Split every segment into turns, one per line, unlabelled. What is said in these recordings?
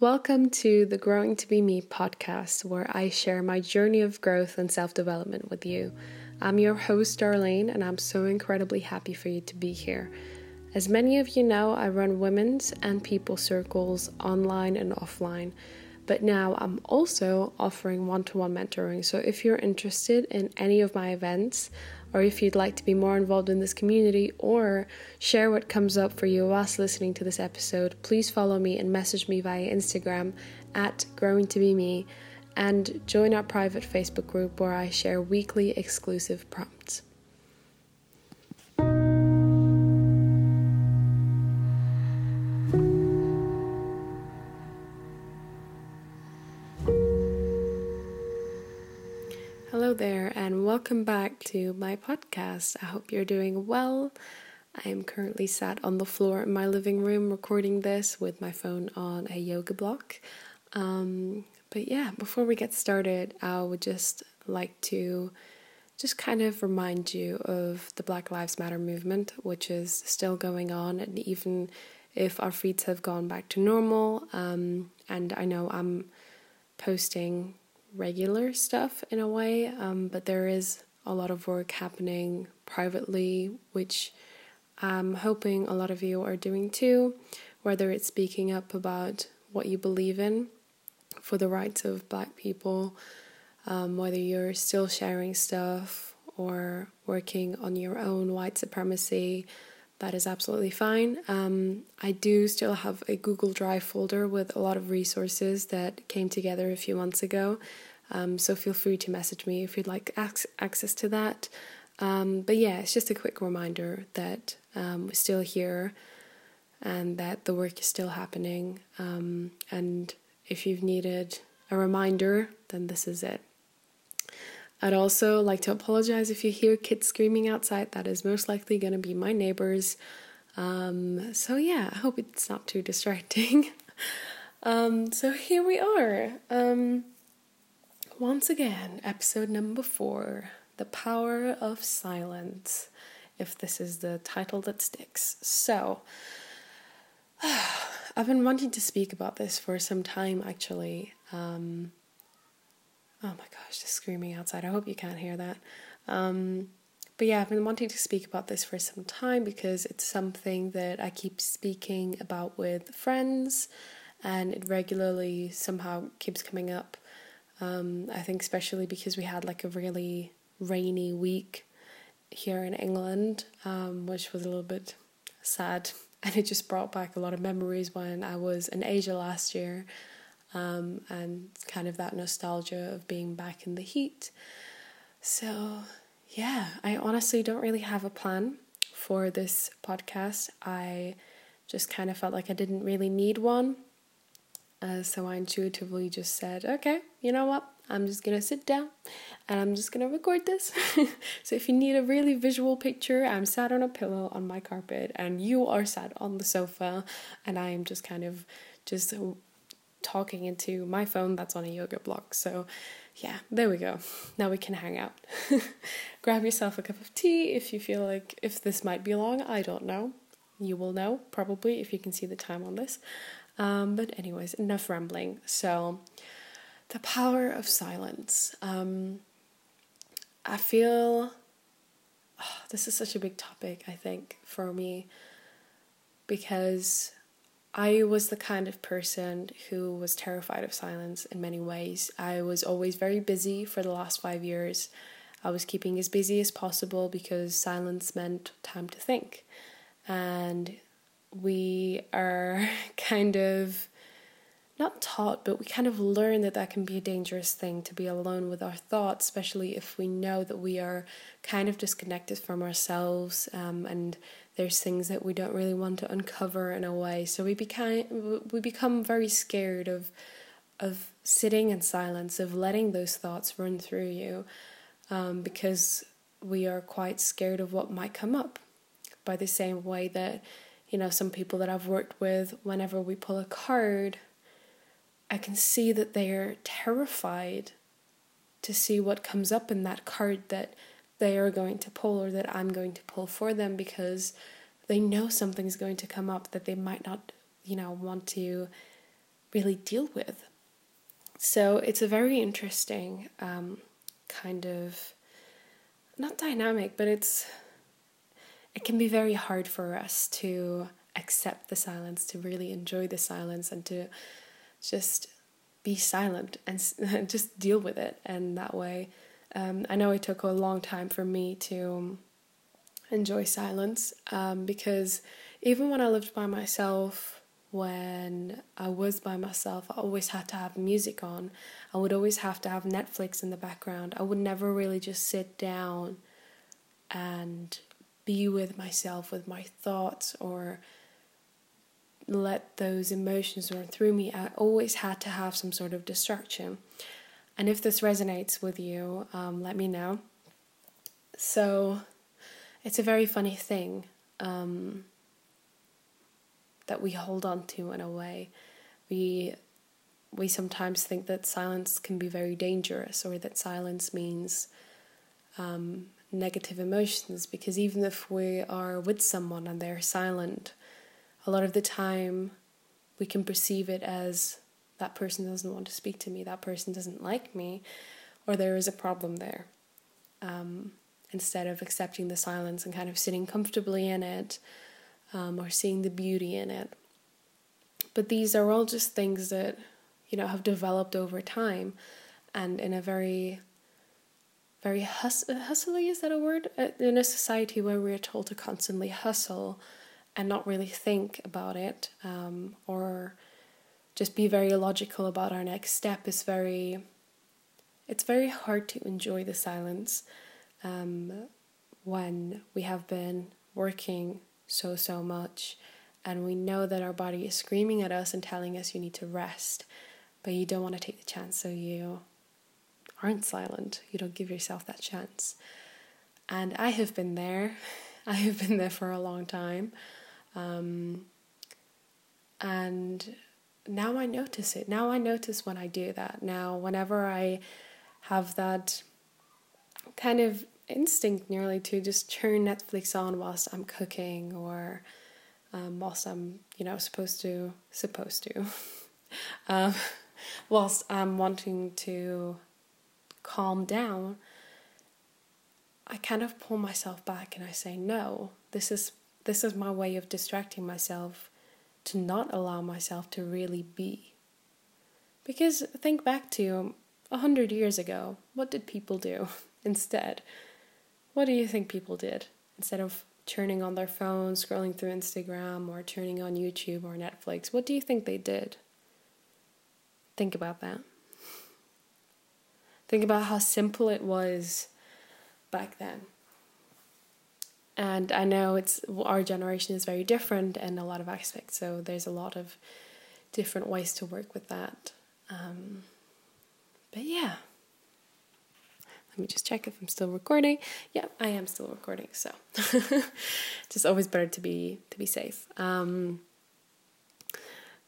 Welcome to the Growing to Be Me podcast, where I share my journey of growth and self development with you. I'm your host, Darlene, and I'm so incredibly happy for you to be here. As many of you know, I run women's and people circles online and offline, but now I'm also offering one to one mentoring. So if you're interested in any of my events, or if you'd like to be more involved in this community or share what comes up for you whilst listening to this episode, please follow me and message me via Instagram at growing to be me and join our private Facebook group where I share weekly exclusive prompts. Hello there, and welcome back to my podcast. I hope you're doing well. I am currently sat on the floor in my living room recording this with my phone on a yoga block. Um, but yeah, before we get started, I would just like to just kind of remind you of the Black Lives Matter movement, which is still going on, and even if our feeds have gone back to normal, um, and I know I'm posting regular stuff in a way, um, but there is a lot of work happening privately, which I'm hoping a lot of you are doing too, whether it's speaking up about what you believe in for the rights of black people, um, whether you're still sharing stuff or working on your own white supremacy. That is absolutely fine. Um, I do still have a Google Drive folder with a lot of resources that came together a few months ago um, so feel free to message me if you'd like ac- access to that. Um, but yeah, it's just a quick reminder that um, we're still here and that the work is still happening. Um, and if you've needed a reminder, then this is it. I'd also like to apologize if you hear kids screaming outside. That is most likely going to be my neighbors. Um, so yeah, I hope it's not too distracting. Um, so here we are. Um, once again, episode number four The Power of Silence, if this is the title that sticks. So, I've been wanting to speak about this for some time actually. Um, oh my gosh, just screaming outside. I hope you can't hear that. Um, but yeah, I've been wanting to speak about this for some time because it's something that I keep speaking about with friends and it regularly somehow keeps coming up um, I think especially because we had like a really rainy week here in England, um, which was a little bit sad, and it just brought back a lot of memories when I was in Asia last year, um, and kind of that nostalgia of being back in the heat. So, yeah, I honestly don't really have a plan for this podcast. I just kind of felt like I didn't really need one uh, so I intuitively just said, okay, you know what? I'm just gonna sit down and I'm just gonna record this. so if you need a really visual picture, I'm sat on a pillow on my carpet and you are sat on the sofa and I am just kind of just talking into my phone that's on a yoga block. So yeah, there we go. Now we can hang out. Grab yourself a cup of tea if you feel like if this might be long, I don't know. You will know probably if you can see the time on this. Um, but, anyways, enough rambling. So, the power of silence. Um, I feel oh, this is such a big topic, I think, for me, because I was the kind of person who was terrified of silence in many ways. I was always very busy for the last five years. I was keeping as busy as possible because silence meant time to think. And we are kind of not taught, but we kind of learn that that can be a dangerous thing to be alone with our thoughts, especially if we know that we are kind of disconnected from ourselves um, and there's things that we don't really want to uncover in a way. So we become we become very scared of of sitting in silence, of letting those thoughts run through you, um, because we are quite scared of what might come up. By the same way that you know, some people that I've worked with, whenever we pull a card, I can see that they are terrified to see what comes up in that card that they are going to pull or that I'm going to pull for them because they know something's going to come up that they might not, you know, want to really deal with. So it's a very interesting um, kind of not dynamic, but it's it can be very hard for us to accept the silence, to really enjoy the silence, and to just be silent and just deal with it. And that way, um, I know it took a long time for me to enjoy silence um, because even when I lived by myself, when I was by myself, I always had to have music on. I would always have to have Netflix in the background. I would never really just sit down and be with myself, with my thoughts, or let those emotions run through me. I always had to have some sort of distraction. And if this resonates with you, um, let me know. So it's a very funny thing. Um, that we hold on to in a way. We we sometimes think that silence can be very dangerous or that silence means um, negative emotions because even if we are with someone and they're silent, a lot of the time we can perceive it as that person doesn't want to speak to me, that person doesn't like me, or there is a problem there. Um, instead of accepting the silence and kind of sitting comfortably in it um, or seeing the beauty in it. But these are all just things that, you know, have developed over time and in a very, very hus- hustly, is that a word? Uh, in a society where we're told to constantly hustle and not really think about it um, or just be very logical about our next step is very it's very hard to enjoy the silence um, when we have been working so, so much. And we know that our body is screaming at us and telling us you need to rest, but you don't want to take the chance, so you aren't silent. You don't give yourself that chance. And I have been there. I have been there for a long time. Um, and now I notice it. Now I notice when I do that. Now, whenever I have that kind of instinct nearly to just turn Netflix on whilst I'm cooking or um, whilst I'm, you know, supposed to, supposed to, um, whilst I'm wanting to calm down, I kind of pull myself back and I say, no, this is this is my way of distracting myself to not allow myself to really be. Because think back to a hundred years ago, what did people do instead? What do you think people did instead of turning on their phone, scrolling through Instagram, or turning on YouTube or Netflix? What do you think they did? Think about that. Think about how simple it was back then. And I know it's our generation is very different in a lot of aspects, so there's a lot of different ways to work with that. Um, but yeah, let me just check if I'm still recording. Yeah, I am still recording. So, just always better to be to be safe. Um,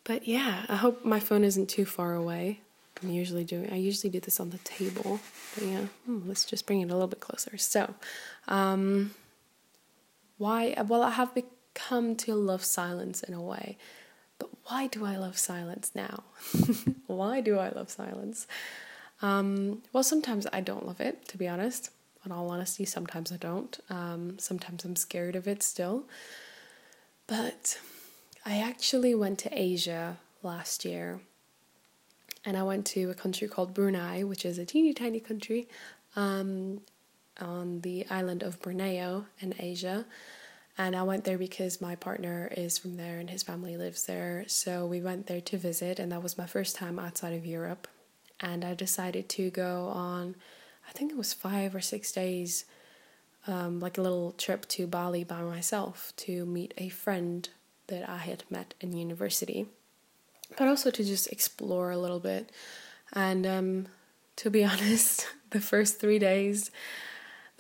but yeah, I hope my phone isn't too far away. I'm usually doing. I usually do this on the table. But yeah, hmm, let's just bring it a little bit closer. So, um, why? Well, I have become to love silence in a way. But why do I love silence now? why do I love silence? Um, well, sometimes I don't love it, to be honest. In all honesty, sometimes I don't. Um, sometimes I'm scared of it still. But I actually went to Asia last year and I went to a country called Brunei, which is a teeny tiny country um, on the island of Borneo in Asia. And I went there because my partner is from there and his family lives there. So we went there to visit, and that was my first time outside of Europe and I decided to go on, I think it was five or six days, um, like a little trip to Bali by myself to meet a friend that I had met in university, but also to just explore a little bit. And um, to be honest, the first three days,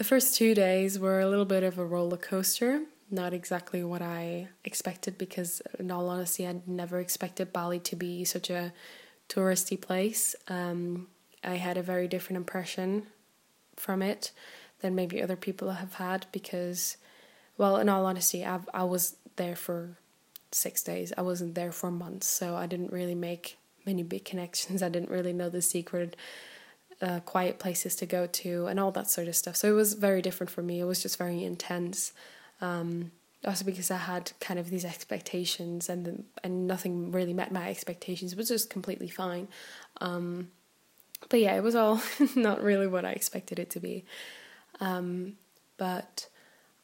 the first two days were a little bit of a roller coaster. Not exactly what I expected because, in all honesty, I never expected Bali to be such a touristy place. Um, I had a very different impression from it than maybe other people have had because, well, in all honesty, I I was there for six days. I wasn't there for months, so I didn't really make many big connections. I didn't really know the secret uh, quiet places to go to and all that sort of stuff. So it was very different for me. It was just very intense. Um, also because I had kind of these expectations and and nothing really met my expectations. It was just completely fine. Um, but yeah, it was all not really what I expected it to be. Um, but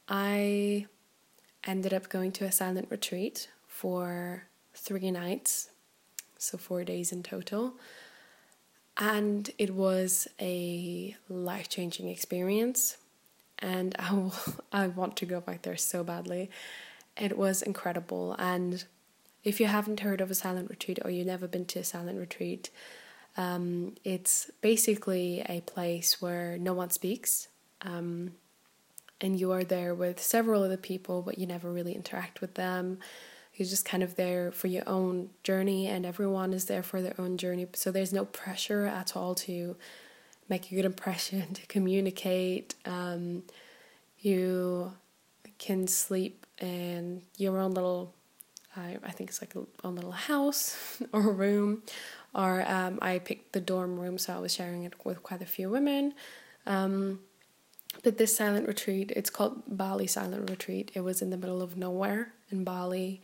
I ended up going to a silent retreat for three nights, so four days in total. And it was a life changing experience. And I, will, I want to go back there so badly. It was incredible. And if you haven't heard of a silent retreat or you've never been to a silent retreat, um, it's basically a place where no one speaks. Um, and you are there with several other people, but you never really interact with them. You're just kind of there for your own journey, and everyone is there for their own journey. So there's no pressure at all to make a good impression, to communicate. Um, you can sleep in your own little, I, I think it's like a own little house or room. Or um, I picked the dorm room, so I was sharing it with quite a few women. Um, but this silent retreat, it's called Bali Silent Retreat. It was in the middle of nowhere in Bali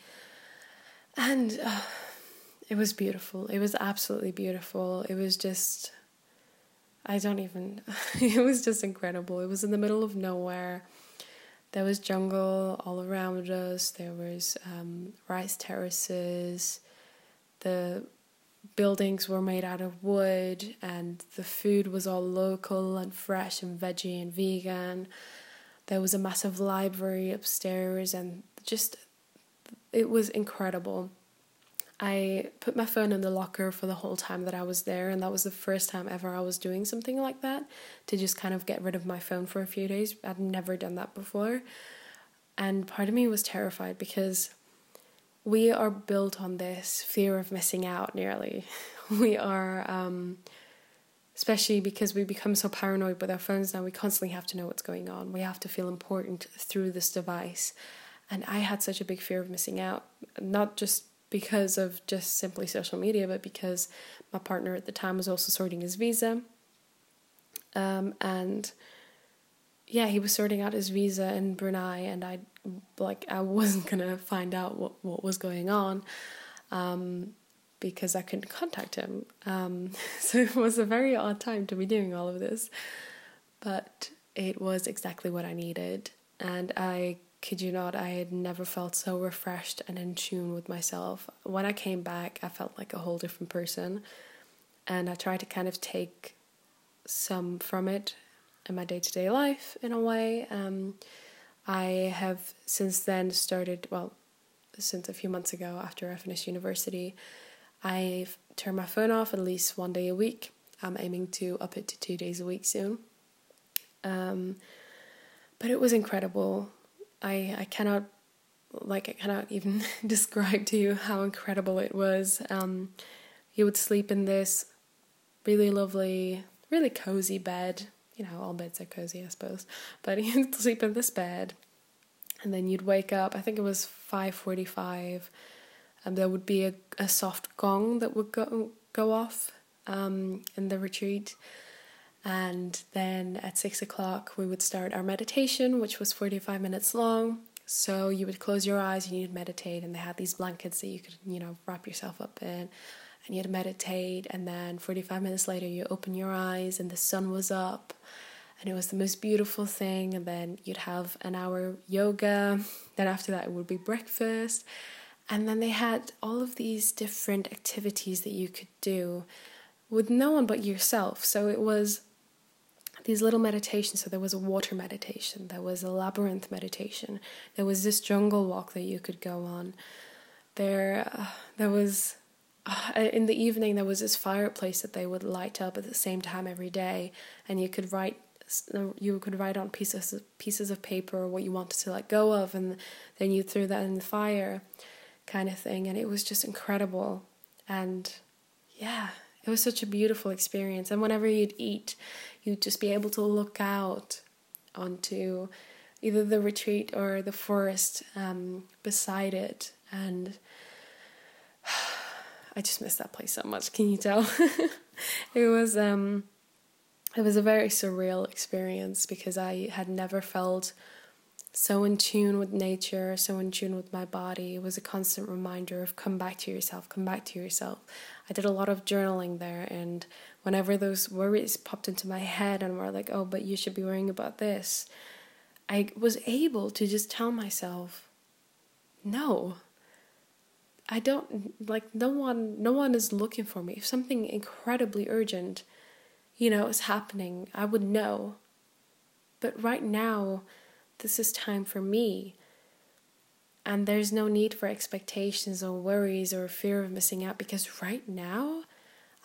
and uh, it was beautiful. It was absolutely beautiful. It was just, I don't even, it was just incredible. It was in the middle of nowhere. There was jungle all around us. There was um, rice terraces. The buildings were made out of wood, and the food was all local and fresh and veggie and vegan. There was a massive library upstairs, and just it was incredible. I put my phone in the locker for the whole time that I was there, and that was the first time ever I was doing something like that to just kind of get rid of my phone for a few days. I'd never done that before. And part of me was terrified because we are built on this fear of missing out nearly. We are, um, especially because we become so paranoid with our phones now, we constantly have to know what's going on. We have to feel important through this device. And I had such a big fear of missing out, not just because of just simply social media, but because my partner at the time was also sorting his visa. Um, and yeah, he was sorting out his visa in Brunei, and I like I wasn't gonna find out what what was going on. Um, because I couldn't contact him. Um, so it was a very odd time to be doing all of this. But it was exactly what I needed. And I kid you not, I had never felt so refreshed and in tune with myself. When I came back, I felt like a whole different person. And I tried to kind of take some from it in my day to day life in a way. Um, I have since then started, well, since a few months ago after I finished university, I've turned my phone off at least one day a week. I'm aiming to up it to two days a week soon. Um, but it was incredible I I cannot like I cannot even describe to you how incredible it was. Um, you would sleep in this really lovely, really cozy bed. You know, all beds are cozy, I suppose. But you'd sleep in this bed, and then you'd wake up. I think it was five forty-five, and there would be a, a soft gong that would go go off um, in the retreat. And then at six o'clock, we would start our meditation, which was 45 minutes long. So you would close your eyes and you'd meditate, and they had these blankets that you could, you know, wrap yourself up in, and you'd meditate. And then 45 minutes later, you open your eyes, and the sun was up, and it was the most beautiful thing. And then you'd have an hour yoga. Then after that, it would be breakfast. And then they had all of these different activities that you could do with no one but yourself. So it was these little meditations. So there was a water meditation, there was a labyrinth meditation, there was this jungle walk that you could go on. There, uh, there was uh, in the evening there was this fireplace that they would light up at the same time every day, and you could write you could write on pieces of, pieces of paper what you wanted to let go of, and then you threw that in the fire, kind of thing. And it was just incredible, and yeah, it was such a beautiful experience. And whenever you'd eat, you'd just be able to look out onto either the retreat or the forest um, beside it. And I just miss that place so much. Can you tell? it was um, it was a very surreal experience because I had never felt so in tune with nature, so in tune with my body. It was a constant reminder of come back to yourself, come back to yourself. I did a lot of journaling there, and whenever those worries popped into my head and were like, oh, but you should be worrying about this, I was able to just tell myself, no. I don't like no one no one is looking for me. If something incredibly urgent, you know, is happening, I would know. But right now, this is time for me. And there's no need for expectations or worries or fear of missing out because right now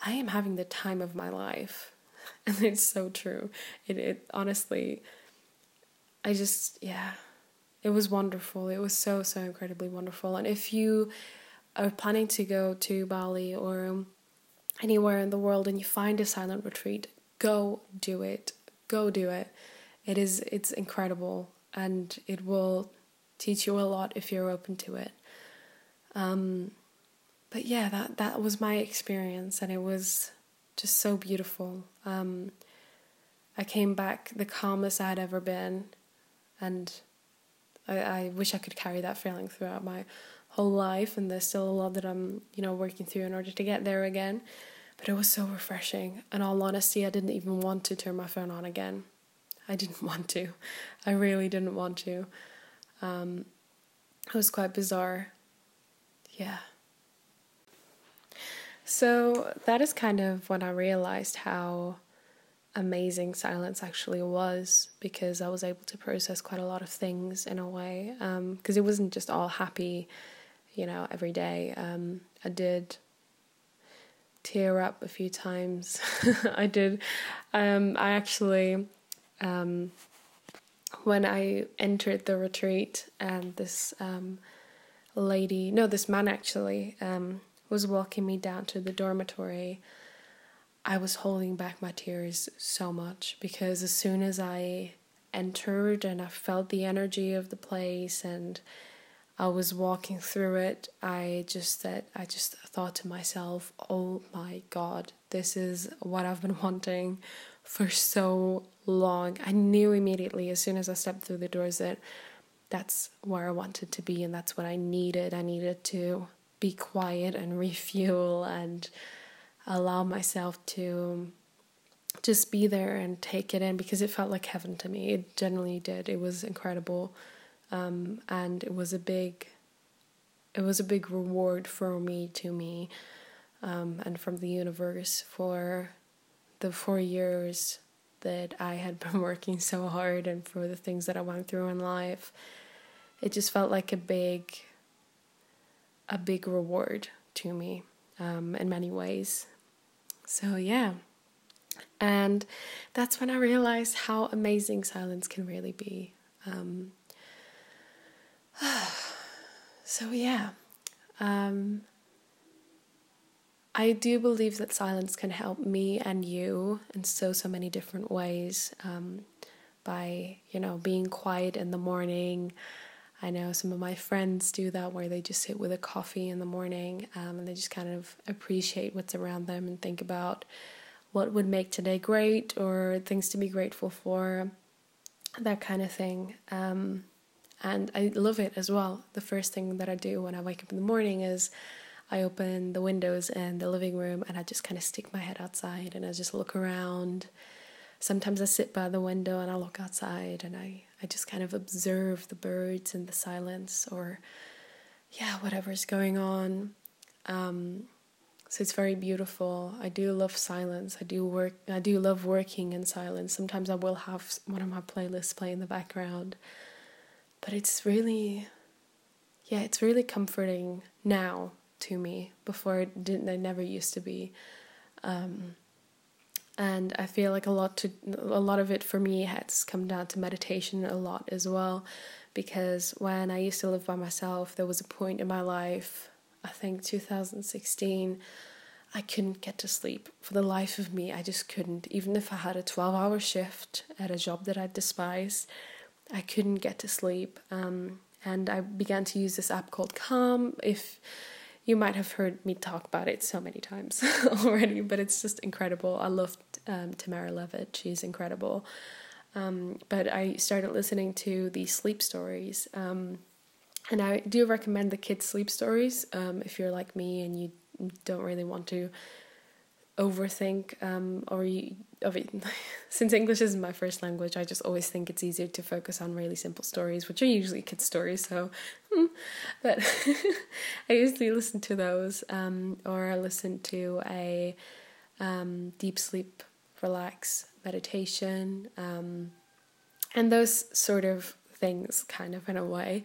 I am having the time of my life. And it's so true. It it honestly I just yeah. It was wonderful. It was so so incredibly wonderful. And if you are planning to go to Bali or anywhere in the world and you find a silent retreat, go do it. Go do it. It is it's incredible and it will teach you a lot if you're open to it. Um, but yeah, that that was my experience, and it was just so beautiful. Um, I came back the calmest I had ever been, and I, I wish I could carry that feeling throughout my whole life. And there's still a lot that I'm, you know, working through in order to get there again. But it was so refreshing. In all honesty, I didn't even want to turn my phone on again. I didn't want to. I really didn't want to. Um, it was quite bizarre. Yeah. So that is kind of when I realized how amazing silence actually was because I was able to process quite a lot of things in a way. Because um, it wasn't just all happy, you know, every day. Um, I did tear up a few times. I did. Um, I actually um, when I entered the retreat and this um, lady, no, this man actually, um, was walking me down to the dormitory, I was holding back my tears so much because as soon as I entered and I felt the energy of the place and I was walking through it, I just said, I just thought to myself, oh my god, this is what I've been wanting for so long. I knew immediately as soon as I stepped through the doors that that's where I wanted to be and that's what I needed. I needed to be quiet and refuel and allow myself to just be there and take it in because it felt like heaven to me. It generally did. It was incredible. Um, and it was a big it was a big reward for me to me um, and from the universe for the four years that I had been working so hard and for the things that I went through in life, it just felt like a big, a big reward to me um, in many ways. So, yeah. And that's when I realized how amazing silence can really be. Um, so, yeah. Um, I do believe that silence can help me and you in so, so many different ways. Um, by, you know, being quiet in the morning. I know some of my friends do that where they just sit with a coffee in the morning um, and they just kind of appreciate what's around them and think about what would make today great or things to be grateful for, that kind of thing. Um, and I love it as well. The first thing that I do when I wake up in the morning is I open the windows in the living room and I just kind of stick my head outside and I just look around. Sometimes I sit by the window and I look outside and I, I just kind of observe the birds and the silence or, yeah, whatever's going on. Um, so it's very beautiful. I do love silence. I do work. I do love working in silence. Sometimes I will have one of my playlists play in the background, but it's really, yeah, it's really comforting now to me before it didn't. I never used to be. Um, and I feel like a lot to a lot of it for me has come down to meditation a lot as well, because when I used to live by myself, there was a point in my life, I think 2016, I couldn't get to sleep for the life of me. I just couldn't, even if I had a 12-hour shift at a job that I despised, I couldn't get to sleep. Um, and I began to use this app called Calm. If you might have heard me talk about it so many times already, but it's just incredible. I love um, Tamara Levitt, she's incredible. Um, but I started listening to the sleep stories. Um, and I do recommend the kids' sleep stories um, if you're like me and you don't really want to overthink um, or you, of it. since English isn't my first language, I just always think it's easier to focus on really simple stories, which are usually kids' stories. So, hmm. but I usually listen to those, um, or I listen to a um, deep sleep, relax meditation, um, and those sort of things, kind of in a way.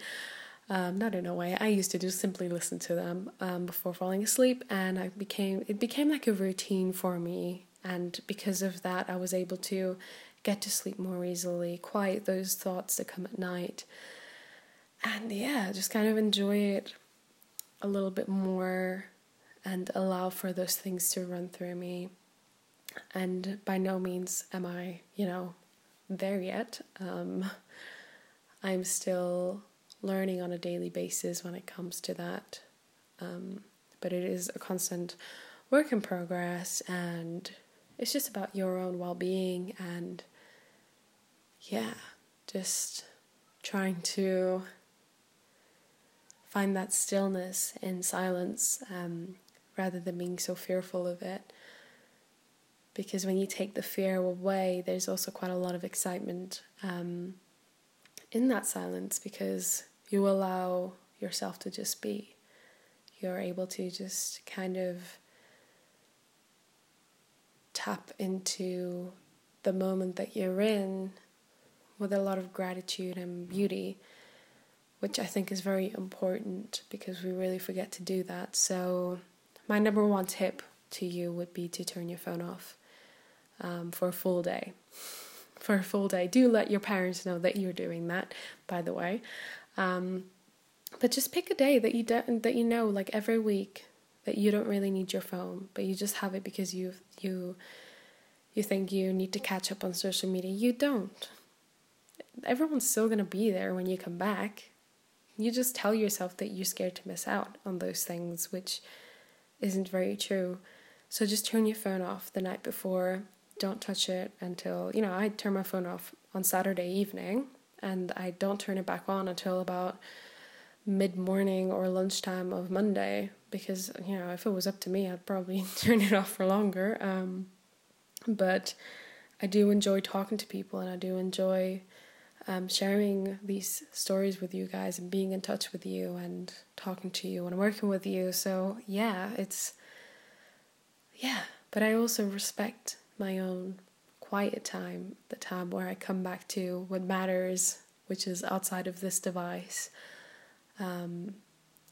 Um, not in a way. I used to just simply listen to them um, before falling asleep, and I became it became like a routine for me. And because of that, I was able to get to sleep more easily, quiet those thoughts that come at night, and yeah, just kind of enjoy it a little bit more, and allow for those things to run through me. And by no means am I, you know, there yet. Um, I'm still learning on a daily basis when it comes to that. Um, but it is a constant work in progress, and it's just about your own well being and, yeah, just trying to find that stillness in silence um, rather than being so fearful of it. Because when you take the fear away, there's also quite a lot of excitement um, in that silence because you allow yourself to just be. You're able to just kind of tap into the moment that you're in with a lot of gratitude and beauty, which I think is very important because we really forget to do that. So, my number one tip to you would be to turn your phone off um, for a full day. For a full day. Do let your parents know that you're doing that, by the way. Um, but just pick a day that you don't that you know like every week that you don't really need your phone, but you just have it because you you you think you need to catch up on social media. You don't. Everyone's still gonna be there when you come back. You just tell yourself that you're scared to miss out on those things, which isn't very true. So just turn your phone off the night before. Don't touch it until, you know, I turn my phone off on Saturday evening and I don't turn it back on until about mid morning or lunchtime of Monday because you know if it was up to me I'd probably turn it off for longer. Um, but I do enjoy talking to people and I do enjoy um, sharing these stories with you guys and being in touch with you and talking to you and working with you. So yeah, it's yeah, but I also respect my own quiet time, the time where I come back to what matters, which is outside of this device. Um,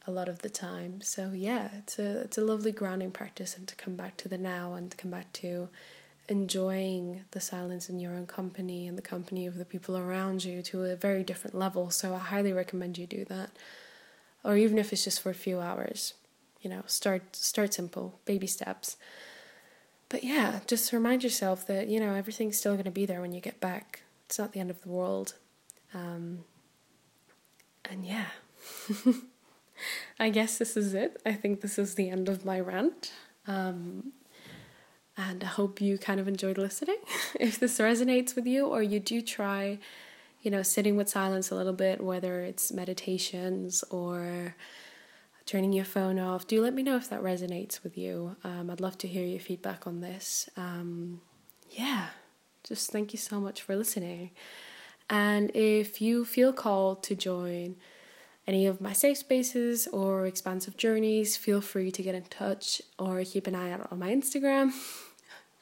a lot of the time. So yeah, it's a it's a lovely grounding practice and to come back to the now and to come back to enjoying the silence in your own company and the company of the people around you to a very different level. So I highly recommend you do that. Or even if it's just for a few hours. You know, start start simple, baby steps but yeah, just remind yourself that, you know, everything's still going to be there when you get back. It's not the end of the world. Um, and yeah, I guess this is it. I think this is the end of my rant. Um, and I hope you kind of enjoyed listening. if this resonates with you, or you do try, you know, sitting with silence a little bit, whether it's meditations or turning your phone off. Do let me know if that resonates with you. Um, I'd love to hear your feedback on this. Um, yeah, just thank you so much for listening. And if you feel called to join any of my safe spaces or expansive journeys, feel free to get in touch or keep an eye out on my Instagram.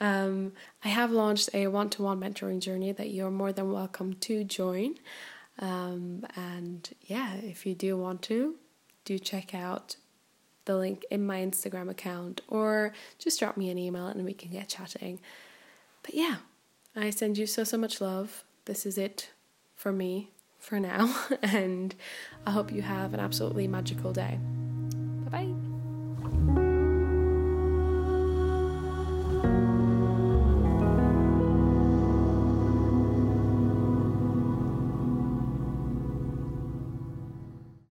Um, I have launched a one to one mentoring journey that you're more than welcome to join. Um, and yeah, if you do want to, do check out the link in my Instagram account or just drop me an email and we can get chatting. But yeah, I send you so, so much love. This is it for me for now, and I hope you have an absolutely magical day. Bye bye.